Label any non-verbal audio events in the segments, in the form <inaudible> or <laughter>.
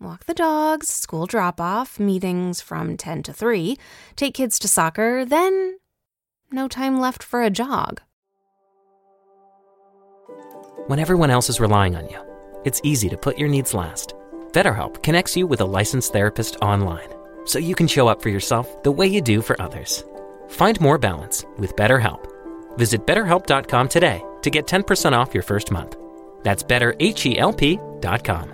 Walk the dogs, school drop off, meetings from 10 to 3, take kids to soccer, then no time left for a jog. When everyone else is relying on you, it's easy to put your needs last. BetterHelp connects you with a licensed therapist online so you can show up for yourself the way you do for others. Find more balance with BetterHelp. Visit betterhelp.com today to get 10% off your first month. That's betterhelp.com.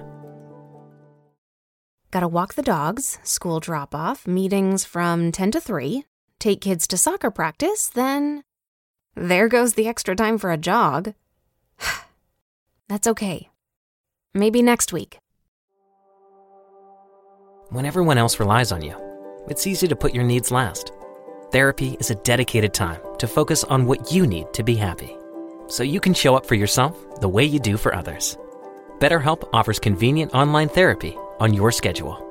Gotta walk the dogs, school drop off, meetings from 10 to 3, take kids to soccer practice, then there goes the extra time for a jog. <sighs> That's okay. Maybe next week. When everyone else relies on you, it's easy to put your needs last. Therapy is a dedicated time to focus on what you need to be happy so you can show up for yourself the way you do for others. BetterHelp offers convenient online therapy on your schedule.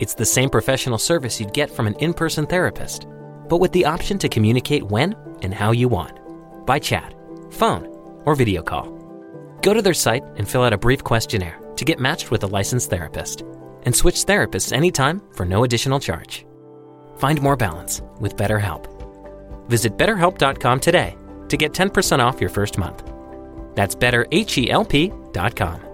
It's the same professional service you'd get from an in person therapist, but with the option to communicate when and how you want by chat, phone, or video call. Go to their site and fill out a brief questionnaire to get matched with a licensed therapist and switch therapists anytime for no additional charge. Find more balance with BetterHelp. Visit betterhelp.com today to get 10% off your first month. That's betterhelp.com.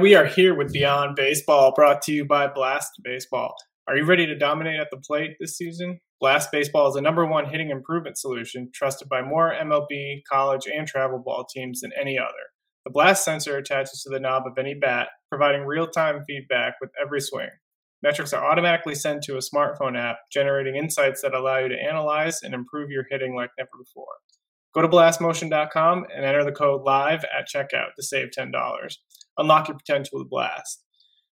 we are here with Beyond Baseball, brought to you by Blast Baseball. Are you ready to dominate at the plate this season? Blast Baseball is the number one hitting improvement solution trusted by more MLB, college, and travel ball teams than any other. The Blast sensor attaches to the knob of any bat, providing real time feedback with every swing. Metrics are automatically sent to a smartphone app, generating insights that allow you to analyze and improve your hitting like never before. Go to blastmotion.com and enter the code LIVE at checkout to save $10 unlock your potential with Blast.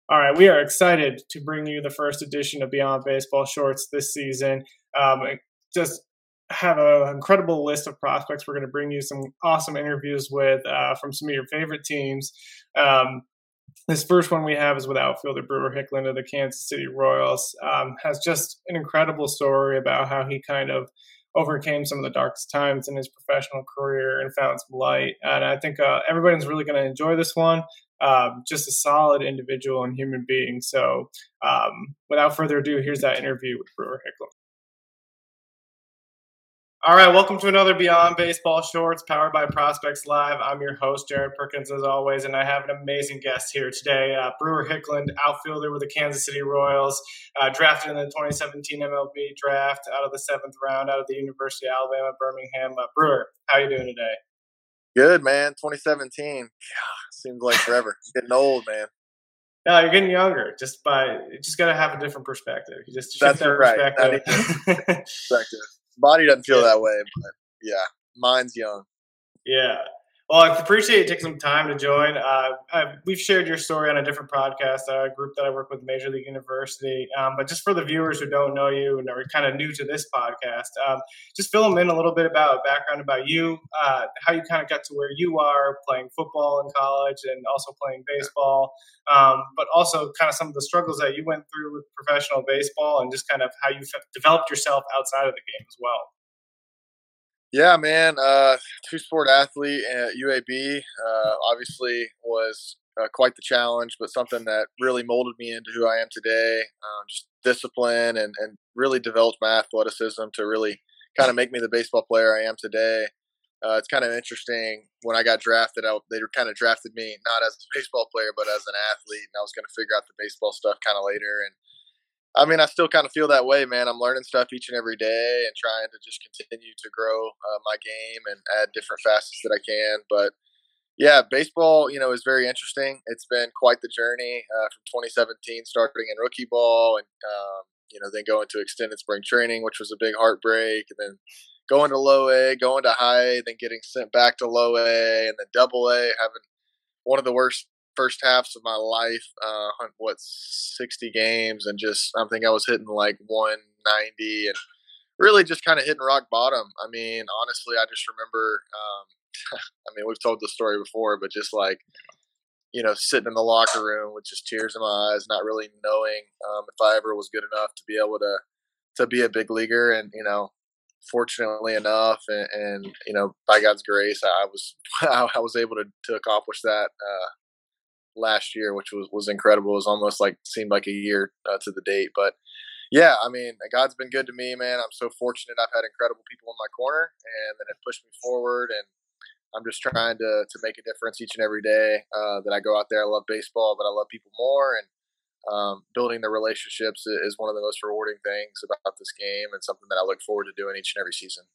All right, we are excited to bring you the first edition of Beyond Baseball Shorts this season. Um, just have an incredible list of prospects. We're going to bring you some awesome interviews with uh, from some of your favorite teams. Um, this first one we have is with outfielder Brewer Hicklen of the Kansas City Royals. Um, has just an incredible story about how he kind of overcame some of the darkest times in his professional career and found some light. And I think uh, everybody's really going to enjoy this one um, just a solid individual and human being. So, um, without further ado, here's that interview with Brewer Hicklen. All right, welcome to another Beyond Baseball Shorts powered by Prospects Live. I'm your host, Jared Perkins, as always, and I have an amazing guest here today. Uh, Brewer Hicklen, outfielder with the Kansas City Royals, uh, drafted in the 2017 MLB draft out of the seventh round out of the University of Alabama, Birmingham. Uh, Brewer, how you doing today? Good, man. 2017. God, seems like forever. getting old, man. No, you're getting younger. Just by you just got to have a different perspective. You just that's that right. Perspective. <laughs> perspective. Body doesn't feel yeah. that way, but yeah, mine's young. Yeah, well, I appreciate you taking some time to join. Uh, I, we've shared your story on a different podcast, a group that I work with, Major League University. Um, but just for the viewers who don't know you and are kind of new to this podcast, um, just fill them in a little bit about background about you, uh, how you kind of got to where you are playing football in college and also playing baseball, um, but also kind of some of the struggles that you went through with professional baseball and just kind of how you developed yourself outside of the game as well. Yeah, man. Uh, two sport athlete at UAB. Uh, obviously, was uh, quite the challenge, but something that really molded me into who I am today. Um, just discipline and, and really developed my athleticism to really kind of make me the baseball player I am today. Uh, it's kind of interesting when I got drafted. I, they kind of drafted me not as a <laughs> baseball player, but as an athlete, and I was going to figure out the baseball stuff kind of later. And I mean, I still kind of feel that way, man. I'm learning stuff each and every day and trying to just continue to grow uh, my game and add different facets that I can. But yeah, baseball, you know, is very interesting. It's been quite the journey uh, from 2017, starting in rookie ball, and um, you know, then going to extended spring training, which was a big heartbreak, and then going to low A, going to high A, then getting sent back to low A, and then double A, having one of the worst first halves of my life. Uh, what sixty games, and just I think I was hitting like one ninety, and really just kind of hitting rock bottom. I mean, honestly, I just remember. Um, <laughs> I mean, we've told the story before, but just like you know, sitting in the locker room with just tears in my eyes, not really knowing um, if I ever was good enough to be able to to be a big leaguer, and you know, fortunately enough, and, and, you know, by God's grace, I was <laughs> I was able to, to accomplish that uh, last year, which was was incredible. It was almost like seemed like a year uh, to the date, but yeah, I mean, God's been good to me, man. I'm so fortunate. I've had incredible people in my corner, and that have pushed me forward, and I'm just trying to to make a difference each and every day uh, that I go out there. I love baseball, but I love people more, and um, building the relationships is one of the most rewarding things about this game, and something that I look forward to doing each and every season.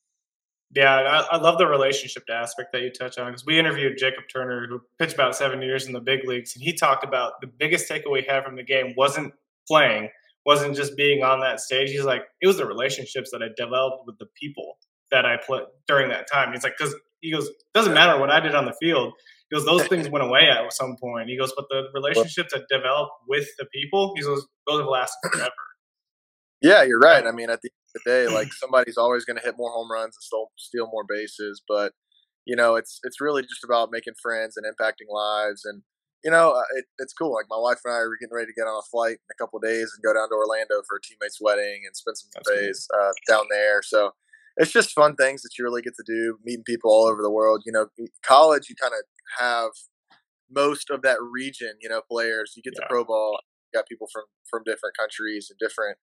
Yeah, I, I love the relationship aspect that you touch on because we interviewed Jacob Turner, who pitched about seven years in the big leagues, and he talked about the biggest takeaway he had from the game wasn't playing, wasn't just being on that stage. He's like, it was the relationships that I developed with the people that I put during that time. He's like, because he goes, doesn't matter what I did on the field. He goes, those things went away at some point. He goes, but the relationships that develop with the people, he goes, those have lasted forever. Yeah, you're right. I mean, at the day, like <clears throat> somebody's always going to hit more home runs and still steal more bases, but you know, it's it's really just about making friends and impacting lives. And you know, uh, it, it's cool. Like my wife and I are getting ready to get on a flight in a couple days and go down to Orlando for a teammate's wedding and spend some That's days uh, down there. So it's just fun things that you really get to do, meeting people all over the world. You know, college, you kind of have most of that region, you know, players. You get yeah. the pro ball, you got people from from different countries and different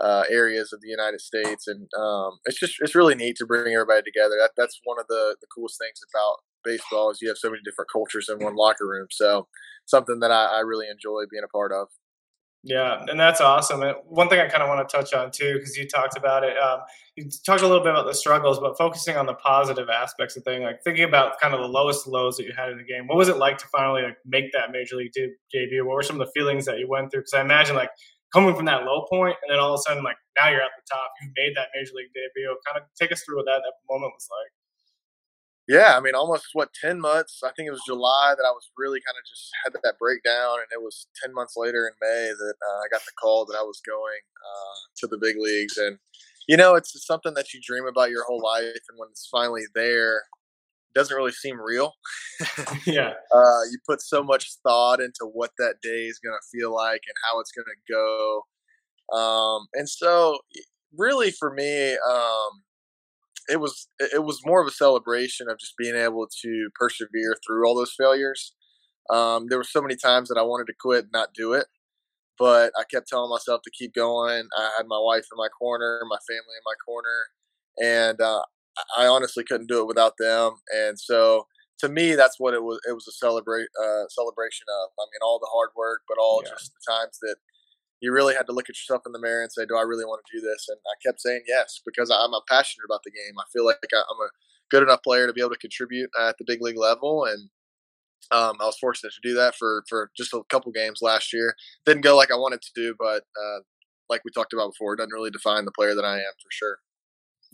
uh, areas of the United States, and um, it's just it's really neat to bring everybody together. That that's one of the the coolest things about baseball is you have so many different cultures in one locker room. So something that I, I really enjoy being a part of. Yeah, and that's awesome. And one thing I kind of want to touch on too, because you talked about it, um, you talked a little bit about the struggles, but focusing on the positive aspects of things, like thinking about kind of the lowest lows that you had in the game. What was it like to finally like make that major league debut? What were some of the feelings that you went through? Because I imagine like coming from that low point, and then all of a sudden like now you're at the top, you've made that major league debut. Kind of take us through what that that moment was like. Yeah, I mean, almost what ten months? I think it was July that I was really kind of just had that breakdown, and it was ten months later in May that uh, I got the call that I was going uh, to the big leagues. And you know, it's something that you dream about your whole life, and when it's finally there, doesn't really seem real. <laughs> <laughs> yeah, uh, you put so much thought into what that day is going to feel like and how it's going to go, um, and so really for me. Um, it was it was more of a celebration of just being able to persevere through all those failures. Um, there were so many times that I wanted to quit and not do it, but I kept telling myself to keep going. I had my wife in my corner, my family in my corner, and uh, I honestly couldn't do it without them. And so, to me, that's what it was. It was a celebrate uh, celebration of. I mean, all the hard work, but all yeah. just the times that you really had to look at yourself in the mirror and say, "Do I really want to do this?" And I kept saying yes because I'm, passionate about the game. I feel like I'm a good enough player to be able to contribute at the big league level, and um, I was fortunate to do that for for just a couple games last year. Didn't go like I wanted to do, but uh, like we talked about before, it doesn't really define the player that I am for sure.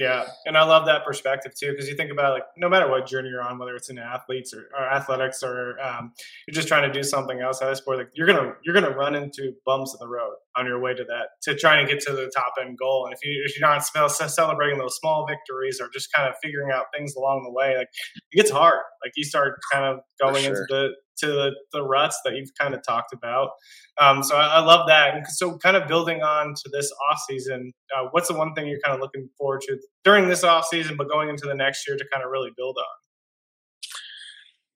Yeah, and I love that perspective too, because you think about like no matter what journey you're on, whether it's in athletes or, or athletics or um, you're just trying to do something else out of sport, like you're gonna you're gonna run into bumps in the road on your way to that to trying to get to the top end goal. And if you if you're not celebrating those small victories or just kind of figuring out things along the way, like it gets hard. Like you start kind of going sure. into the to the, ruts that you've kind of talked about. Um, so I, I, love that. And so kind of building on to this off season, uh, what's the one thing you're kind of looking forward to during this off season, but going into the next year to kind of really build on?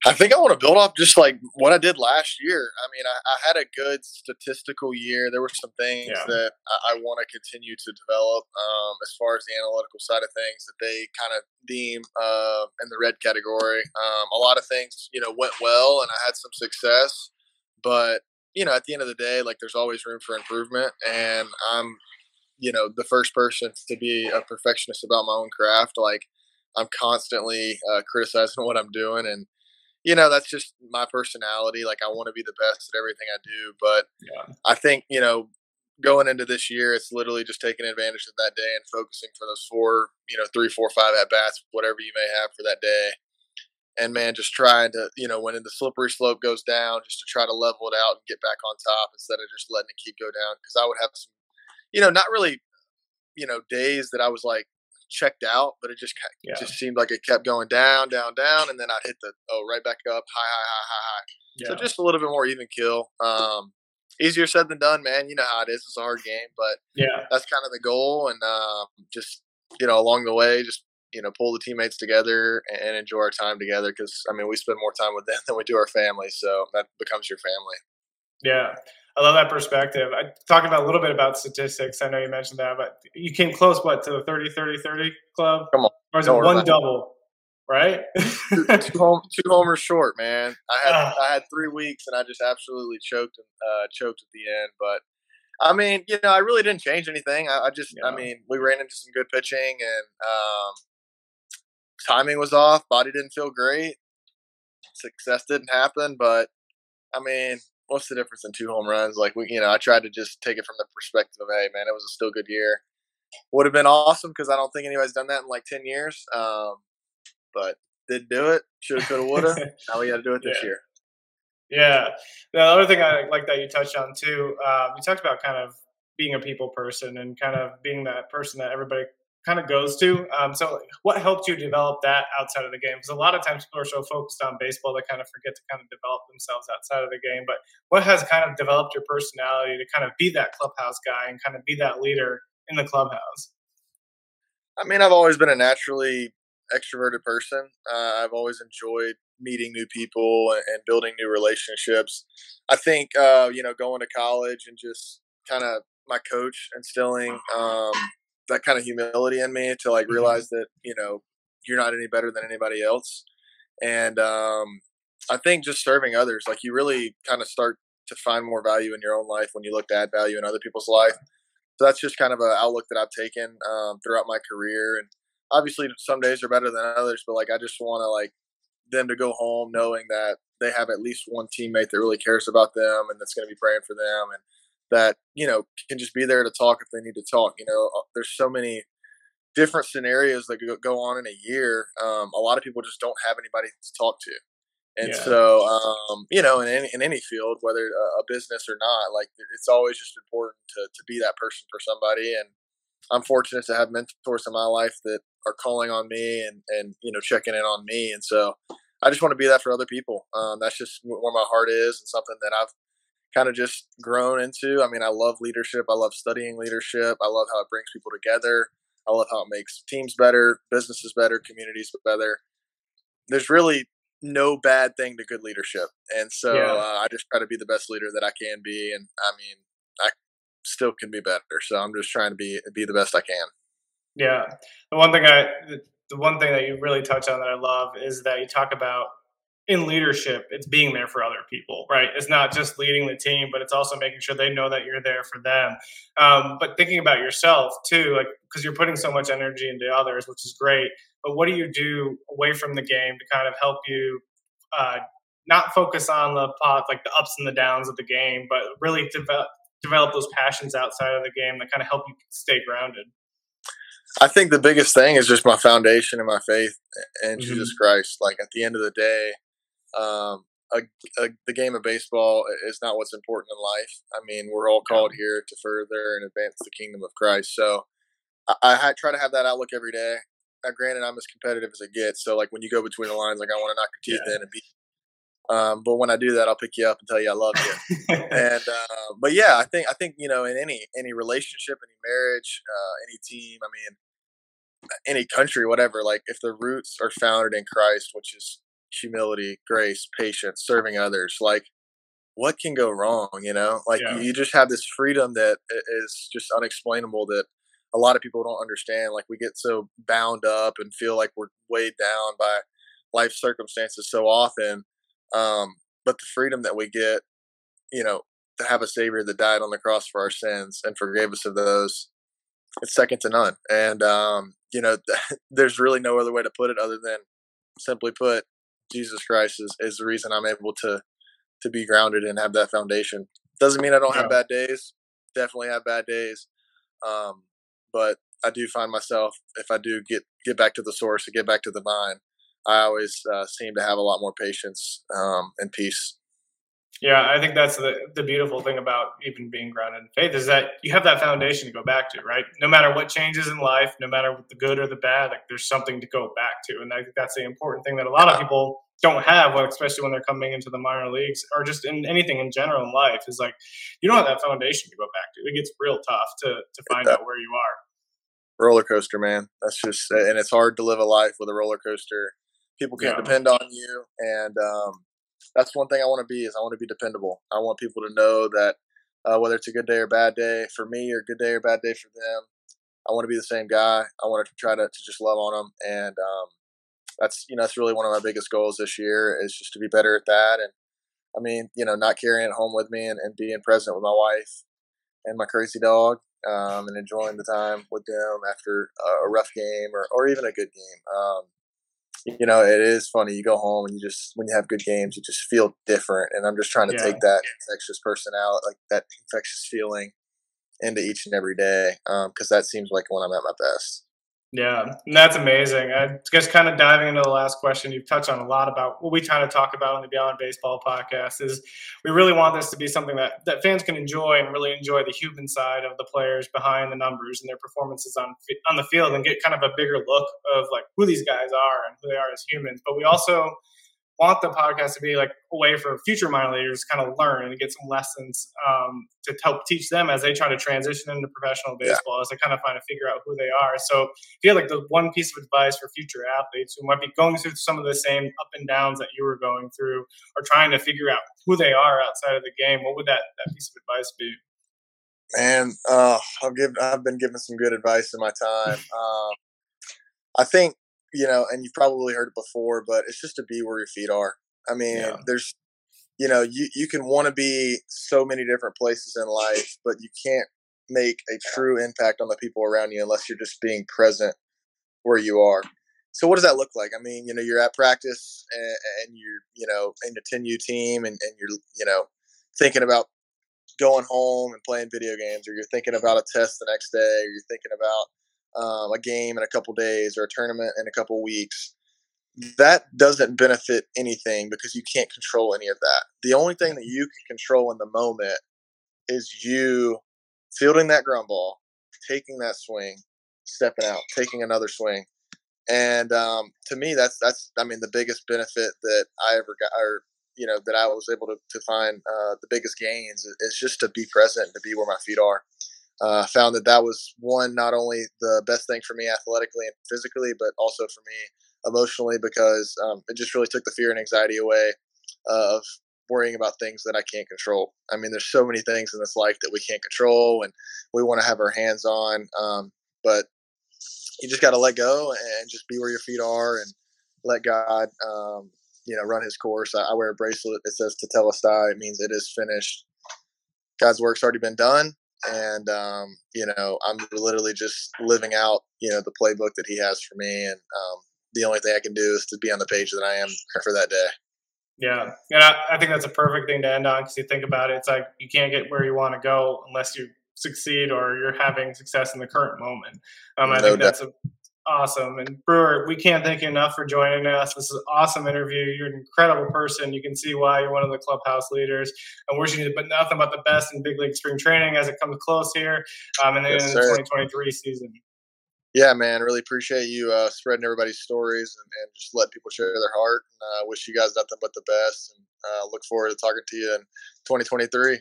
I think I want to build off just like what I did last year. I mean, I, I had a good statistical year. There were some things yeah. that I, I want to continue to develop um, as far as the analytical side of things that they kind of deem uh, in the red category. Um, a lot of things, you know, went well and I had some success, but you know, at the end of the day, like there's always room for improvement, and I'm, you know, the first person to be a perfectionist about my own craft. Like I'm constantly uh, criticizing <laughs> what I'm doing and you know that's just my personality like i want to be the best at everything i do but yeah. i think you know going into this year it's literally just taking advantage of that day and focusing for those four you know three four five at bats whatever you may have for that day and man just trying to you know when the slippery slope goes down just to try to level it out and get back on top instead of just letting it keep go down because i would have some you know not really you know days that i was like checked out, but it just yeah. just seemed like it kept going down, down, down, and then I'd hit the oh right back up, high, high, high, high, high. Yeah. So just a little bit more even kill. Um, easier said than done, man. You know how it is. It's a hard game, but yeah, that's kind of the goal, and um, just you know along the way, just you know pull the teammates together and enjoy our time together because I mean we spend more time with them <laughs> than we do our family, so that becomes your family. Yeah. I love that perspective. I talking about a little bit about statistics. I know you mentioned that, but you came close, what, to the 30 30 30 club? Come on. Or was it one double? Right? two, two, home, two, homers short, man. I had uh, I had three weeks and I just absolutely choked uh, choked at the end. But I mean, you know, I really didn't change anything. I, I just, yeah. I mean, we ran into some good pitching and um, timing was off. Body didn't feel great. Success didn't happen, but I mean, what's the difference in two home runs? Like we, you know, I tried to just take it from the perspective of, hey, man, it was a still good year. Would have been awesome because I don't think anybody's done that in like ten years. Um, but didn't do it. Should have, could have, would have. <laughs> now we got to do it this yeah. year. Yeah. Now the other thing I like that you touched on too, um, you talked about kind of being a people person and kind of being that person that everybody kind of goes to. Um, so, what helped you develop that outside of the game? Because a lot of times people are so focused on baseball they kind of forget to kind of develop themselves outside of the game. But what has kind of developed your personality to kind of be that clubhouse guy and kind of be that leader in the clubhouse? I mean, I've always been a naturally extroverted person. Uh, I've always enjoyed meeting new people and, and building new relationships. I think, uh, you know, going to college and just kind of my coach instilling um, that kind of humility in me to like mm-hmm. realize that you know you're not any better than anybody else. And um, i think just serving others like you really kind of start to find more value in your own life when you look to add value in other people's life. So that's just kind of an outlook that i've taken um, throughout my career and obviously some days are better than others but like i just want to like them to go home knowing that they have at least one teammate that really cares about them and that's going to be praying for them and that you know can just be there to talk if they need to talk. You know, uh, there's so many different scenarios that go on in a year. Um, a lot of people just don't have anybody to talk to, and yeah. so um, you know, in any, in any field, whether a business or not, like it's always just important to to be that person for somebody. And I'm fortunate to have mentors in my life that are calling on me and and you know checking in on me, and so. I just want to be that for other people. Um, that's just where my heart is, and something that I've kind of just grown into. I mean, I love leadership. I love studying leadership. I love how it brings people together. I love how it makes teams better, businesses better, communities better. There's really no bad thing to good leadership. And so yeah. uh, I just try to be the best leader that I can be. And I mean, I still can be better. So I'm just trying to be be the best I can. Yeah. The one thing I the one thing that you really touch on that I love is that you talk about in leadership, it's being there for other people, right? It's not just leading the team, but it's also making sure they know that you're there for them. Um, but thinking about yourself too, like because you're putting so much energy into others, which is great. But what do you do away from the game to kind of help you uh, not focus on the pot, like the ups and the downs of the game, but really develop develop those passions outside of the game that kind of help you stay grounded? I think the biggest thing is just my foundation and my faith in mm-hmm. Jesus Christ. Like at the end of the day, um, a, a, the game of baseball is not what's important in life. I mean, we're all called here to further and advance the kingdom of Christ. So I, I try to have that outlook every day. Now, granted, I'm as competitive as it gets. So, like when you go between the lines, like I want to knock your teeth yeah. in and beat. Um, but when I do that, I'll pick you up and tell you I love you. <laughs> and uh, but yeah, I think I think you know in any any relationship, any marriage, uh, any team, I mean, any country, whatever. Like if the roots are founded in Christ, which is humility, grace, patience, serving others. Like, what can go wrong? You know, like Yeah. you just have this freedom that is just unexplainable that a lot of people don't understand. Like, we get so bound up and feel like we're weighed down by life circumstances so often. Um, but the freedom that we get, you know, to have a savior that died on the cross for our sins and forgave us of those, it's second to none. And, um, you know, <laughs> there's really no other way to put it other than simply put, Jesus Christ is, is the reason I'm able to, to be grounded and have that foundation. Doesn't mean I don't have bad days. Definitely have bad days. Um, but I do find myself, if I do get, get back to the source and get back to the vine, I always uh, seem to have a lot more patience um, and peace. Yeah, I think that's the the beautiful thing about even being grounded in faith is that you have that foundation to go back to, right? No matter what changes in life, no matter what the good or the bad, like there's something to go back to, and I think that's the important thing that a lot of people don't have, especially when they're coming into the minor leagues or just in anything in general in life. Is like you don't have that foundation to go back to. It gets real tough to to find out where you are. roller coaster, man. That's just, and it's hard to live a life with a roller coaster. People can't Yeah. depend on you, and um, that's one thing I want to be. Is I want to be dependable. I want people to know that uh, whether it's a good day or bad day for me, or a good day or bad day for them, I want to be the same guy. I want to try to, to just love on them, and um, that's you know that's really one of my biggest goals this year is just to be better at that. And I mean, you know, not carrying it home with me and, and being present with my wife and my crazy dog um, and enjoying the time with them after a rough game or, or even a good game. Um, you know, it is funny. You go home and you just, when you have good games, you just feel different. And I'm just trying to Yeah. take that infectious personality, like that infectious feeling into each and every day. Um, cause that seems like when I'm at my best. Yeah, that's amazing. I guess kind of diving into the last question, you've touched on a lot about what we kind of talk about on the Beyond Baseball podcast is we really want this to be something that, that fans can enjoy and really enjoy the human side of the players behind the numbers and their performances on on the field and get kind of a bigger look of like who these guys are and who they are as humans. But we also want the podcast to be like a way for future minor leaguers to kind of learn and get some lessons um, to help teach them as they try to transition into professional Yeah. baseball as they kind of find to figure out who they are. So if you had like the one piece of advice for future athletes who might be going through some of the same up and downs that you were going through or trying to figure out who they are outside of the game, what would that, that piece of advice be? Man, uh, I've give I've been given some good advice in my time. Um, I think you know, and you've probably heard it before, but it's just to be where your feet are. I mean, Yeah. there's, you know, you you can want to be so many different places in life, but you can't make a true impact on the people around you unless you're just being present where you are. So what does that look like? I mean, you know, you're at practice and, and you're, you know, in the 10U team and, and you're, you know, thinking about going home and playing video games, or you're thinking about a test the next day, or you're thinking about um, a game in a couple days or a tournament in a couple weeks. That doesn't benefit anything because you can't control any of that. The only thing that you can control in the moment is you fielding that ground ball, taking that swing, stepping out, taking another swing. And um, to me, that's that's I mean the biggest benefit that I ever got, or you know that I was able to, to find uh, the biggest gains is, just to be present to be where my feet are. Uh, found that that was one not only the best thing for me athletically and physically, but also for me emotionally because um, it just really took the fear and anxiety away of worrying about things that I can't control. I mean, there's so many things in this life that we can't control and we want to have our hands on, um, but you just got to let go and just be where your feet are and let God, um, you know, run His course. I, I wear a bracelet that says "Tetelestai." It means it is finished. God's work's already been done, and um, you know, I'm literally just living out, you know, the playbook that He has for me, and um, the only thing I can do is to be on the page that I am for that day. Yeah, and I, I think that's a perfect thing to end on because you think about it, it's like you can't get where you want to go unless you succeed or you're having success in the current moment. Um, I No think that's a, awesome. And Brewer, we can't thank you enough for joining us. This is an awesome interview. You're an incredible person. You can see why you're one of the clubhouse leaders. I'm wishing you but nothing but the best in big league spring training as it comes close here, um, and then Yes, in the 2023 season. Yeah, man, really appreciate you uh, spreading everybody's stories and, and just letting people share their heart. And, uh, wish you guys nothing but the best, and uh, look forward to talking to you in 2023.